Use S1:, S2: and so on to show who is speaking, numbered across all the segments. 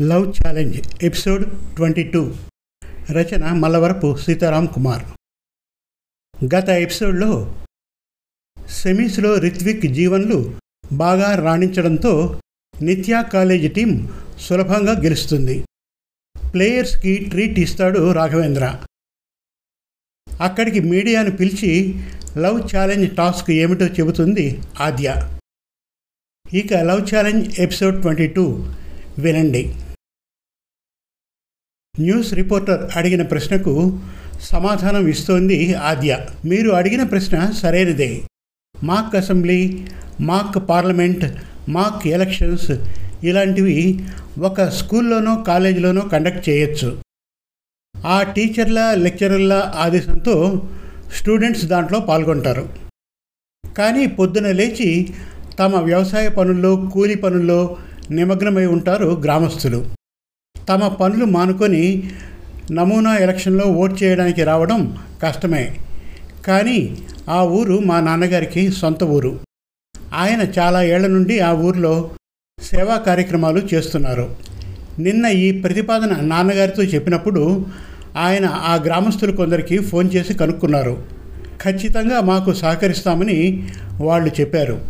S1: Love challenge episode twenty two. రచన మల్లవరపు సీతారాం కుమార్. గత ఎపిసోడ్లో సెమీస్లో రిత్విక్ జీవన్లు బాగా రాణించడంతో నిత్యా కాలేజీ టీం సులభంగా గెలుస్తుంది. ప్లేయర్స్కి ట్రీట్ ఇస్తాడు రాఘవేంద్ర. అక్కడికి మీడియాను పిలిచి లవ్ ఛాలెంజ్ టాస్క్ ఏమిటో చెబుతుంది ఆద్య. ఇక love challenge episode twenty two. వినండి. న్యూస్ రిపోర్టర్ అడిగిన ప్రశ్నకు సమాధానం ఇస్తోంది ఆద్య. మీరు అడిగిన ప్రశ్న సరైనదే. Mock assembly mock parliament mock elections ఇలాంటివి ఒక స్కూల్లోనో కాలేజీలోనో కండక్ట్ చేయొచ్చు. ఆ టీచర్ల లెక్చరర్ల ఆదేశంతో స్టూడెంట్స్ దాంట్లో పాల్గొంటారు. కానీ పొద్దున లేచి తమ వ్యవసాయ పనుల్లో కూలి పనుల్లో నిమగ్నమై ఉంటారు గ్రామస్తులు. తమ పనులు మానుకొని నమూనా ఎలక్షన్లో ఓట్ చేయడానికి రావడం కష్టమే. కానీ ఆ ఊరు మా నాన్నగారికి సొంత ఊరు. ఆయన చాలా ఏళ్ళ నుండి ఆ ఊర్లో సేవా కార్యక్రమాలు చేస్తున్నారు. నిన్న ఈ ప్రతిపాదన నాన్నగారితో చెప్పినప్పుడు ఆయన ఆ గ్రామస్తులు కొందరికి ఫోన్ చేసి కనుక్కున్నారు. ఖచ్చితంగా మాకు సహకరిస్తామని వాళ్ళు చెప్పారు.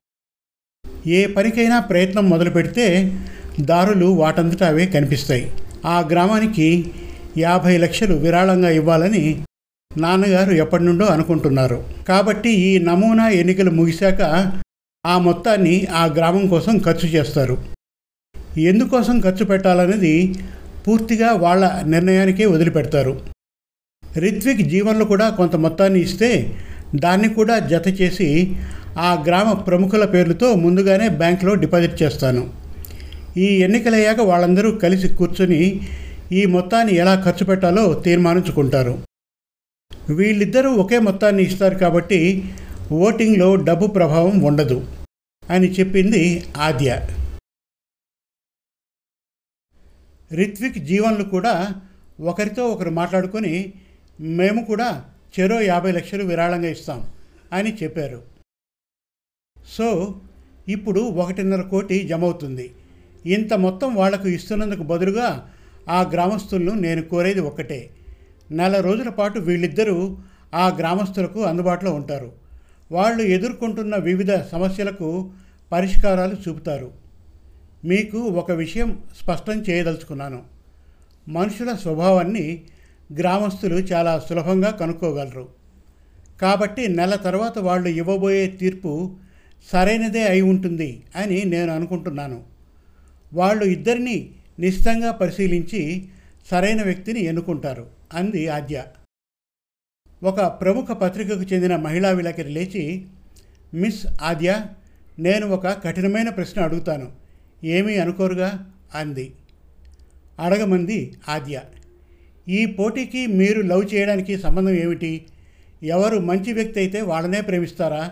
S1: ఏ పనికైనా ప్రయత్నం మొదలు పెడితే దారులు వాటంతటా అవే కనిపిస్తాయి. ఆ గ్రామానికి యాభై లక్షలు విరాళంగా ఇవ్వాలని నాన్నగారు ఎప్పటి నుండో అనుకుంటున్నారు. కాబట్టి ఈ నమూనా ఎన్నికలు ముగిశాక ఆ మొత్తాన్ని ఆ గ్రామం కోసం ఖర్చు చేస్తారు. ఎందుకోసం ఖర్చు పెట్టాలనేది పూర్తిగా వాళ్ళ నిర్ణయానికే వదిలిపెడతారు. రిత్విక్ జీవన్లు కూడా కొంత మొత్తాన్ని ఇస్తే దాన్ని కూడా జత చేసి ఆ గ్రామ ప్రముఖుల పేర్లతో ముందుగానే బ్యాంకులో డిపాజిట్ చేస్తాను. ఈ ఎన్నికలయ్యాక వాళ్ళందరూ కలిసి కూర్చొని ఈ మొత్తాన్ని ఎలా ఖర్చు పెట్టాలో తీర్మానించుకుంటారు. వీళ్ళిద్దరూ ఒకే మొత్తాన్ని ఇస్తారు కాబట్టి ఓటింగ్లో డబ్బు ప్రభావం ఉండదు అని చెప్పింది ఆద్య. రిత్విక్ జీవన్లు కూడా ఒకరితో ఒకరు మాట్లాడుకొని మేము కూడా చెరో యాభై లక్షలు విరాళంగా ఇస్తాం అని చెప్పారు. సో ఇప్పుడు ఒకటిన్నర కోటి జమ అవుతుంది ఇంత మొత్తం వాళ్ళకు ఇస్తున్నందుకు బదులుగా ఆ గ్రామస్తులను నేను కోరేది ఒక్కటే. నెల రోజుల పాటు వీళ్ళిద్దరూ ఆ గ్రామస్తులకు అందుబాటులో ఉంటారు. వాళ్ళు ఎదుర్కొంటున్న వివిధ సమస్యలకు పరిష్కారాలు చూపుతారు. మీకు ఒక విషయం స్పష్టం చేయదలుచుకున్నాను. మనుషుల స్వభావాన్ని గ్రామస్తులు చాలా సులభంగా కనుక్కోగలరు. కాబట్టి నెల తర్వాత వాళ్ళు ఇవ్వబోయే తీర్పు సరైనదే అయి ఉంటుంది అని నేను అనుకుంటున్నాను. వాళ్ళు ఇద్దరిని నిశితంగా పరిశీలించి సరైన వ్యక్తిని ఎన్నుకుంటారు అంది ఆద్య. ఒక ప్రముఖ పత్రికకు చెందిన మహిళా విలేకరి లేచి మిస్ ఆద్య నేను ఒక కఠినమైన ప్రశ్న అడుగుతాను. ఏమీ అనుకోరుగా? అంది. అడగమంది ఆద్య. ఈ పోటీకి మీరు లవ్ చేయడానికి సంబంధం ఏమిటి? ఎవరు మంచి వ్యక్తి అయితే వాళ్ళనే ప్రేమిస్తారా?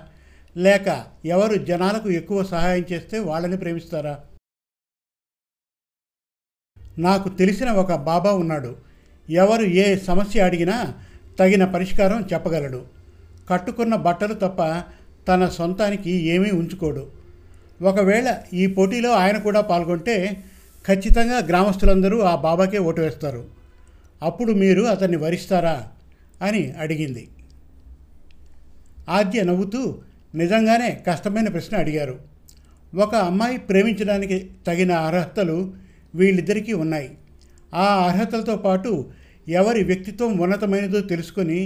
S1: లేక ఎవరు జనాలకు ఎక్కువ సహాయం చేస్తే వాళ్ళని ప్రేమిస్తారా? నాకు తెలిసిన ఒక బాబా ఉన్నాడు. ఎవరు ఏ సమస్య అడిగినా తగిన పరిష్కారం చెప్పగలడు. కట్టుకున్న బట్టలు తప్ప తన సొంతానికి ఏమీ ఉంచుకోడు. ఒకవేళ ఈ పోటీలో ఆయన కూడా పాల్గొంటే ఖచ్చితంగా గ్రామస్తులందరూ ఆ బాబాకే ఓటు వేస్తారు. అప్పుడు మీరు అతన్ని వరిస్తారా? అని అడిగింది. ఆద్య నవ్వుతూ నిజంగానే కష్టమైన ప్రశ్న అడిగారు. ఒక అమ్మాయి ప్రేమించడానికి తగిన అర్హతలు వీళ్ళిద్దరికీ ఉన్నాయి. ఆ అర్హతలతో పాటు ఎవరి వ్యక్తిత్వం ఉన్నతమైనదో తెలుసుకొని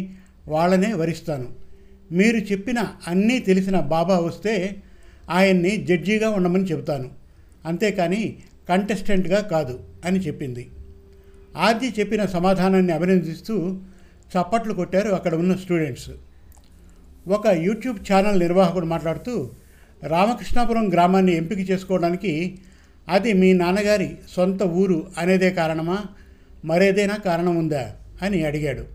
S1: వాళ్ళనే వరిస్తాను. మీరు చెప్పిన అన్నీ తెలిసిన బాబా వస్తే ఆయన్ని జడ్జిగా ఉండమని చెబుతాను. అంతేకాని కంటెస్టెంట్గా కాదు అని చెప్పింది. ఆద్య చెప్పిన సమాధానాన్ని అభినందిస్తూ చప్పట్లు కొట్టారు అక్కడ ఉన్న స్టూడెంట్స్. ఒక యూట్యూబ్ ఛానల్ నిర్వాహకుడు మాట్లాడుతూ రామకృష్ణాపురం గ్రామాన్ని ఎంపిక చేసుకోవడానికి అది మీ నాన్నగారి సొంత ఊరు అనేదే కారణమా? మరేదైనా కారణం ఉందా? అని అడిగాడు.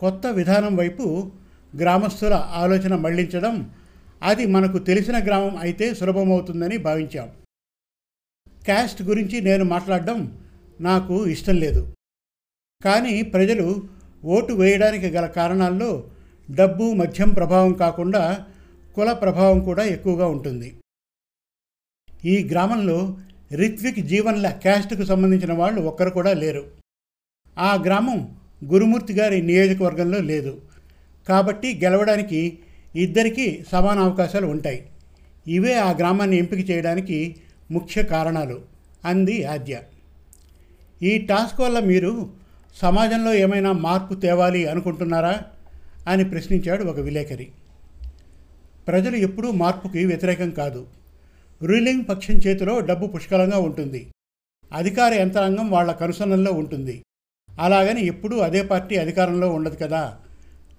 S1: కొత్త విధానం వైపు గ్రామస్తుల ఆలోచన మళ్ళించడం అది మనకు తెలిసిన గ్రామం అయితే సులభమవుతుందని భావించాం. క్యాస్ట్ గురించి నేను మాట్లాడడం నాకు ఇష్టం లేదు. కానీ ప్రజలు ఓటు వేయడానికి గల కారణాల్లో డబ్బు మద్యం ప్రభావం కాకుండా కుల ప్రభావం కూడా ఎక్కువగా ఉంటుంది. ఈ గ్రామంలో రిత్విక్ జీవన్ల క్యాస్ట్కు సంబంధించిన వాళ్ళు ఒక్కరు కూడా లేరు. ఆ గ్రామం గురుమూర్తి గారి నియోజకవర్గంలో లేదు. కాబట్టి గెలవడానికి ఇద్దరికీ సమాన అవకాశాలు ఉంటాయి. ఇవే ఆ గ్రామాన్ని ఎంపిక చేయడానికి ముఖ్య కారణాలు అంది ఆద్య. ఈ టాస్క్ వల్ల మీరు సమాజంలో ఏమైనా మార్పు తేవాలి అనుకుంటున్నారా? అని ప్రశ్నించాడు ఒక విలేకరి. ప్రజలు ఎప్పుడూ మార్పుకి వ్యతిరేకం కాదు. రూలింగ్ పక్షం చేతిలో డబ్బు పుష్కలంగా ఉంటుంది. అధికార యంత్రాంగం వాళ్ళ కనుసన్నల్లో ఉంటుంది. అలాగని ఎప్పుడూ అదే పార్టీ అధికారంలో ఉండదు కదా?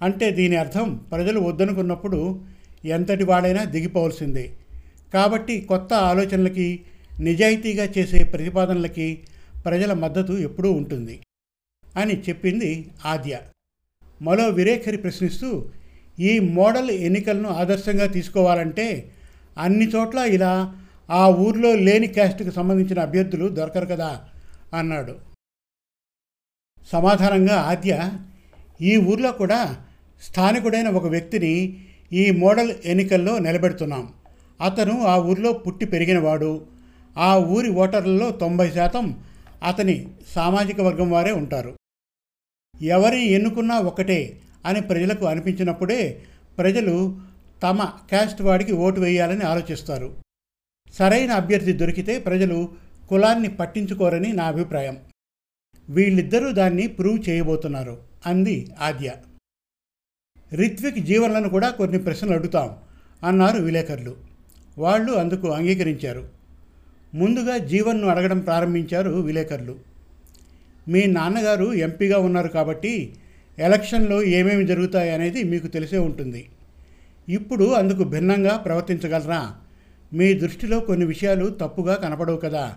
S1: అంటే దీని అర్థం ప్రజలు వద్దనుకున్నప్పుడు ఎంతటి వాడైనా దిగిపోవలసిందే. కాబట్టి కొత్త ఆలోచనలకి నిజాయితీగా చేసే ప్రతిపాదనలకి ప్రజల మద్దతు ఎప్పుడూ ఉంటుంది అని చెప్పింది ఆద్య. మరో విరేఖరి ప్రశ్నిస్తూ ఈ మోడల్ ఎన్నికలను ఆదర్శంగా తీసుకోవాలంటే అన్ని చోట్ల ఇలా ఆ ఊర్లో లేని క్యాస్ట్కి సంబంధించిన అభ్యర్థులు దొరకరు కదా అన్నాడు. సమాధానంగా ఆద్య ఈ ఊర్లో కూడా స్థానికుడైన ఒక వ్యక్తిని ఈ మోడల్ ఎన్నికల్లో నిలబెడుతున్నాం. అతను ఆ ఊర్లో పుట్టి పెరిగినవాడు. ఆ ఊరి ఓటర్లలో తొంభై శాతం అతని సామాజిక వర్గం వారే ఉంటారు. ఎవరిని ఎన్నుకున్నా ఒకటే అని ప్రజలకు అనిపించినప్పుడే ప్రజలు తమ క్యాస్ట్ వాడికి ఓటు వేయాలని ఆలోచిస్తారు. సరైన అభ్యర్థి దొరికితే ప్రజలు కులాన్ని పట్టించుకోరని నా అభిప్రాయం. వీళ్ళిద్దరూ దాన్ని ప్రూవ్ చేయబోతున్నారు అంది ఆద్య. రిత్విక్ జీవన్లను కూడా కొన్ని ప్రశ్నలు అడుగుతాం అన్నారు విలేకరులు. వాళ్ళు అందుకు అంగీకరించారు. ముందుగా జీవన్ను అడగడం ప్రారంభించారు విలేకరులు. మీ నాన్నగారు ఎంపీగా ఉన్నారు కాబట్టి ఎలక్షన్లో ఏమేమి జరుగుతాయి అనేది మీకు తెలిసే ఉంటుంది. ఇప్పుడు అందుకు భిన్నంగా ప్రవర్తించగలరా? మీ దృష్టిలో కొన్ని విషయాలు తప్పుగా కనపడవు కదా.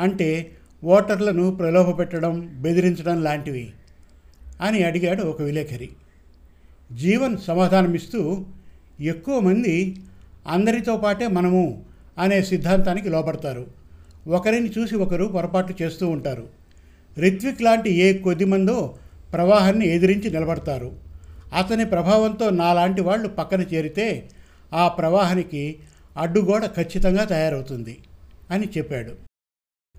S1: అంటే ఓటర్లను ప్రలోభపెట్టడం బెదిరించడం లాంటివి అని అడిగాడు ఒక విలేకరి జీవన్ సమాధానమిస్తూ ఎక్కువ మంది అందరితో పాటే మనము అనే సిద్ధాంతానికి లోపడతారు ఒకరిని చూసి ఒకరు పొరపాటు చేస్తూ ఉంటారు. రిత్విక్ లాంటి ఏ కొద్దిమందో ప్రవాహాన్ని ఎదిరించి నిలబడతారు. అతని ప్రభావంతో నాలాంటి వాళ్ళు పక్కన చేరితే ఆ ప్రవాహానికి అడ్డుగోడ ఖచ్చితంగా తయారవుతుంది అని చెప్పాడు.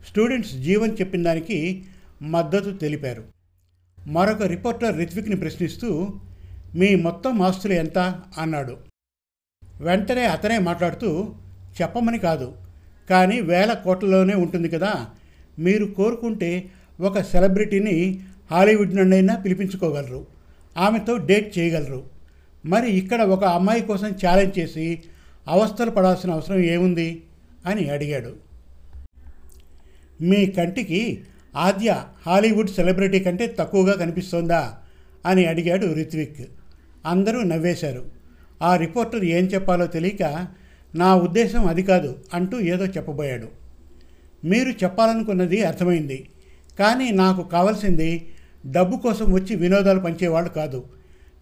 S1: స్టూడెంట్స్ జీవన్ చెప్పిన దానికి మద్దతు తెలిపారు. మరొక రిపోర్టర్ రిత్విక్ని ప్రశ్నిస్తూ మీ మొత్తం ఆస్తులు ఎంత? అన్నాడు. వెంటనే అతనే మాట్లాడుతూ చెప్పమని కాదు కానీ వేల కోట్లలోనే ఉంటుంది కదా మీరు కోరుకుంటే ఒక సెలబ్రిటీని హాలీవుడ్ నుండైనా పిలిపించుకోగలరు. ఆమెతో డేట్ చేయగలరు. మరి ఇక్కడ ఒక అమ్మాయి కోసం ఛాలెంజ్ చేసి అవస్థలు పడాల్సిన అవసరం ఏముంది? అని అడిగాడు. మీ కంటికి ఆద్య హాలీవుడ్ సెలబ్రిటీ కంటే తక్కువగా కనిపిస్తోందా? అని అడిగాడు రిత్విక్. అందరూ నవ్వేశారు. ఆ రిపోర్టర్ ఏం చెప్పాలో తెలియక నా ఉద్దేశం అది కాదు అంటూ ఏదో చెప్పబోయాడు. మీరు చెప్పాలనుకున్నది అర్థమైంది. కానీ నాకు కావాల్సింది డబ్బు కోసం వచ్చి వినోదాలు పంచేవాళ్ళు కాదు.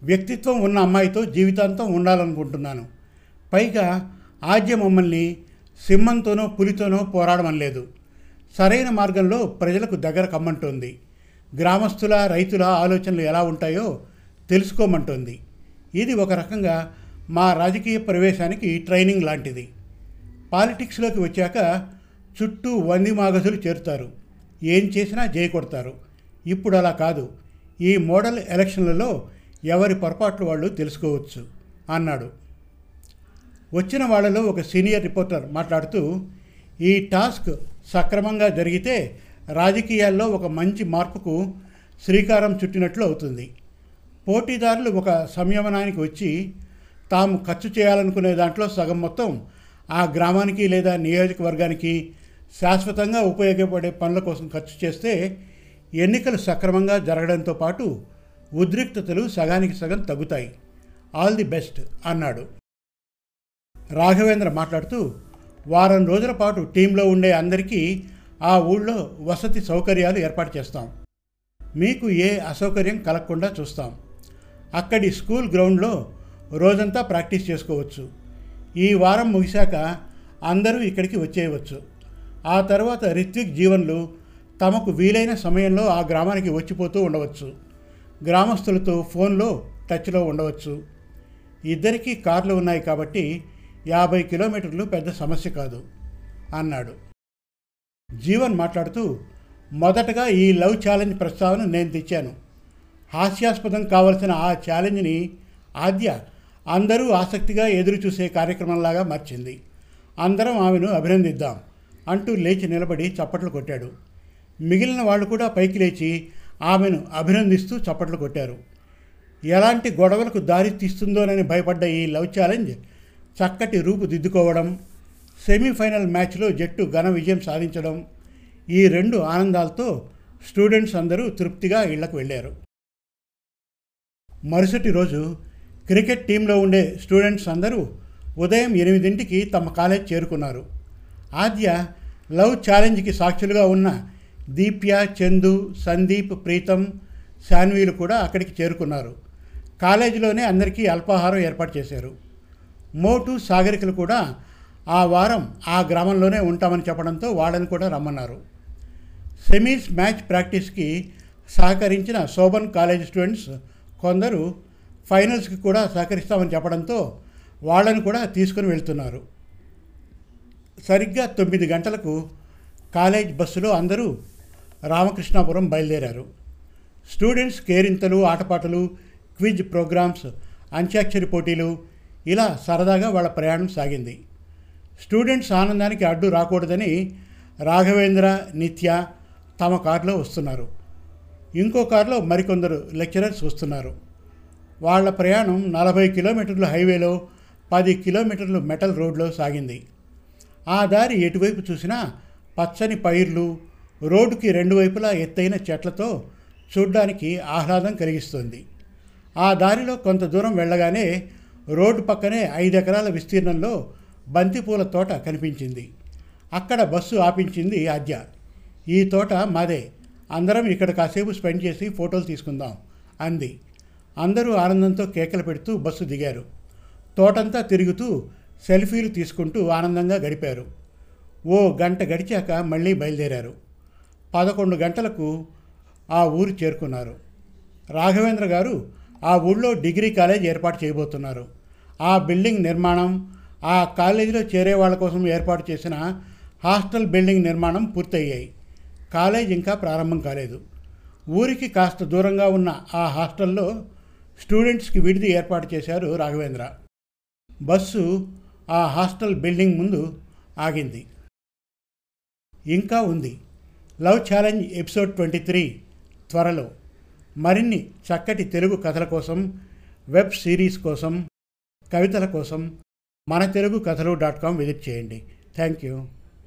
S1: వ్యక్తిత్వం ఉన్న అమ్మాయితో జీవితాంతం ఉండాలనుకుంటున్నాను. పైగా ఆద్య మమ్మల్ని సింహంతోనో పులితోనో పోరాడమని లేదు సరైన మార్గంలో ప్రజలకు దగ్గర కమ్మంటోంది. గ్రామస్తుల రైతుల ఆలోచనలు ఎలా ఉంటాయో తెలుసుకోమంటోంది. ఇది ఒక రకంగా మా రాజకీయ ప్రవేశానికి ట్రైనింగ్ లాంటిది. పాలిటిక్స్లోకి వచ్చాక చుట్టూ వంది మాగజులు చేరుతారు. ఏం చేసినా జయ కొడతారు. ఇప్పుడు అలా కాదు. ఈ మోడల్ ఎలక్షన్లలో ఎవరి పొరపాట్లు వాళ్ళు తెలుసుకోవచ్చు అన్నాడు. వచ్చిన వాళ్ళలో ఒక సీనియర్ రిపోర్టర్ మాట్లాడుతూ ఈ టాస్క్ సక్రమంగా జరిగితే రాజకీయాల్లో ఒక మంచి మార్పుకు శ్రీకారం చుట్టినట్లు అవుతుంది. పోటీదారులు ఒక సంయమనానికి వచ్చి తాము ఖర్చు చేయాలనుకునే దాంట్లో సగం మొత్తం ఆ గ్రామానికి లేదా నియోజకవర్గానికి శాశ్వతంగా ఉపయోగపడే పనుల కోసం ఖర్చు చేస్తే ఎన్నికలు సక్రమంగా జరగడంతో పాటు ఉద్రిక్తతలు సగానికి సగం తగ్గుతాయి. ఆల్ ది బెస్ట్ అన్నాడు. రాఘవేంద్ర మాట్లాడుతూ వారం రోజుల పాటు టీంలో ఉండే అందరికీ ఆ ఊళ్ళో వసతి సౌకర్యాలు ఏర్పాటు చేస్తాం. మీకు ఏ అసౌకర్యం కలగకుండా చూస్తాం. అక్కడి స్కూల్ గ్రౌండ్లో రోజంతా ప్రాక్టీస్ చేసుకోవచ్చు. ఈ వారం ముగిశాక అందరూ ఇక్కడికి వచ్చేయవచ్చు. ఆ తర్వాత రిత్విక్ జీవన్లు తమకు వీలైన సమయంలో ఆ గ్రామానికి వచ్చిపోతూ ఉండవచ్చు. గ్రామస్తులతో ఫోన్లో టచ్లో ఉండవచ్చు. ఇద్దరికీ కార్లు ఉన్నాయి కాబట్టి యాభై కిలోమీటర్లు పెద్ద సమస్య కాదు అన్నాడు. జీవన్ మాట్లాడుతూ మొదటగా ఈ లవ్ ఛాలెంజ్ ప్రస్తావన నేను తెచ్చాను. హాస్యాస్పదం కావలసిన ఆ ఛాలెంజ్ని ఆద్య అందరూ ఆసక్తిగా ఎదురు చూసే కార్యక్రమంలాగా మార్చింది. అందరం ఆమెను అభినందిద్దాం అంటూ లేచి నిలబడి చప్పట్లు కొట్టాడు. మిగిలిన వాళ్ళు కూడా పైకి లేచి ఆమెను అభినందిస్తూ చప్పట్లు కొట్టారు. ఎలాంటి గొడవలకు దారి తీస్తుందోనని భయపడ్డ ఈ లవ్ ఛాలెంజ్ చక్కటి రూపుదిద్దుకోవడం సెమీఫైనల్ మ్యాచ్లో జట్టు ఘన విజయం సాధించడం ఈ రెండు ఆనందాలతో స్టూడెంట్స్ అందరూ తృప్తిగా ఇళ్ళకు వెళ్ళారు. మరుసటి రోజు క్రికెట్ టీంలో ఉండే స్టూడెంట్స్ అందరూ ఉదయం ఎనిమిదింటికి తమ కాలేజ్ చేరుకున్నారు. ఆద్య లవ్ ఛాలెంజ్కి సాక్షులుగా ఉన్న దీప్య చందు సందీప్ ప్రీతం శాన్వీలు కూడా అక్కడికి చేరుకున్నారు. కాలేజీలోనే అందరికీ అల్పాహారం ఏర్పాటు చేశారు. మోటు సాగరికలు కూడా ఆ వారం ఆ గ్రామంలోనే ఉంటామని చెప్పడంతో వాళ్ళని కూడా రమ్మన్నారు. సెమీస్ మ్యాచ్ ప్రాక్టీస్కి సహకరించిన శోభన్ కాలేజ్ స్టూడెంట్స్ కొందరు ఫైనల్స్కి కూడా సహకరిస్తామని చెప్పడంతో వాళ్ళని కూడా తీసుకుని వెళ్తున్నారు. సరిగ్గా తొమ్మిది గంటలకు కాలేజ్ బస్సులో అందరూ రామకృష్ణాపురం బయలుదేరారు. స్టూడెంట్స్ కేరింతలు ఆటపాటలు క్విజ్ ప్రోగ్రామ్స్ అంత్యాక్షరి పోటీలు ఇలా సరదాగా వాళ్ళ ప్రయాణం సాగింది. స్టూడెంట్స్ ఆనందానికి అడ్డు రాకూడదని రాఘవేంద్ర నిత్య తమ కారులో వస్తున్నారు. ఇంకో కారులో మరికొందరు లెక్చరర్స్ వస్తున్నారు. వాళ్ళ ప్రయాణం నలభై కిలోమీటర్లు హైవేలో పది కిలోమీటర్లు మెటల్ రోడ్లో సాగింది. ఆ దారి ఎటువైపు చూసినా పచ్చని పైర్లు రోడ్డుకి రెండు వైపులా ఎత్తైన చెట్లతో చూడ్డానికి ఆహ్లాదం కలిగిస్తుంది. ఆ దారిలో కొంత దూరం వెళ్ళగానే రోడ్డు పక్కనే ఐదు ఎకరాల విస్తీర్ణంలో బంతిపూల తోట కనిపించింది. అక్కడ బస్సు ఆపించింది ఆద్య. ఈ తోట మాదే. అందరం ఇక్కడ కాసేపు స్పెండ్ చేసి ఫోటోలు తీసుకుందాం అంది. అందరూ ఆనందంతో కేకలు పెడుతూ బస్సు దిగారు. తోటంతా తిరుగుతూ సెల్ఫీలు తీసుకుంటూ ఆనందంగా గడిపారు. ఓ గంట గడిచాక మళ్ళీ బయలుదేరారు. పదకొండు గంటలకు ఆ ఊరు చేరుకున్నారు. రాఘవేంద్ర గారు ఆ ఊళ్ళో డిగ్రీ కాలేజ్ ఏర్పాటు చేయబోతున్నారు. ఆ బిల్డింగ్ నిర్మాణం ఆ కాలేజీలో చేరే వాళ్ళ కోసం ఏర్పాటు చేసిన హాస్టల్ బిల్డింగ్ నిర్మాణం పూర్తయ్యాయి. కాలేజ్ ఇంకా ప్రారంభం కాలేదు. ఊరికి కాస్త దూరంగా ఉన్న ఆ హాస్టల్లో స్టూడెంట్స్కి విడిది ఏర్పాటు చేశారు రాఘవేంద్ర. బస్సు ఆ హాస్టల్ బిల్డింగ్ ముందు ఆగింది. ఇంకా ఉంది. Love challenge episode twenty three త్వరలో. మరిన్ని చక్కటి తెలుగు కథల కోసం వెబ్ సిరీస్ కోసం కవితల కోసం మన Telugu Kathalu dot com visit చేయండి. Thank you.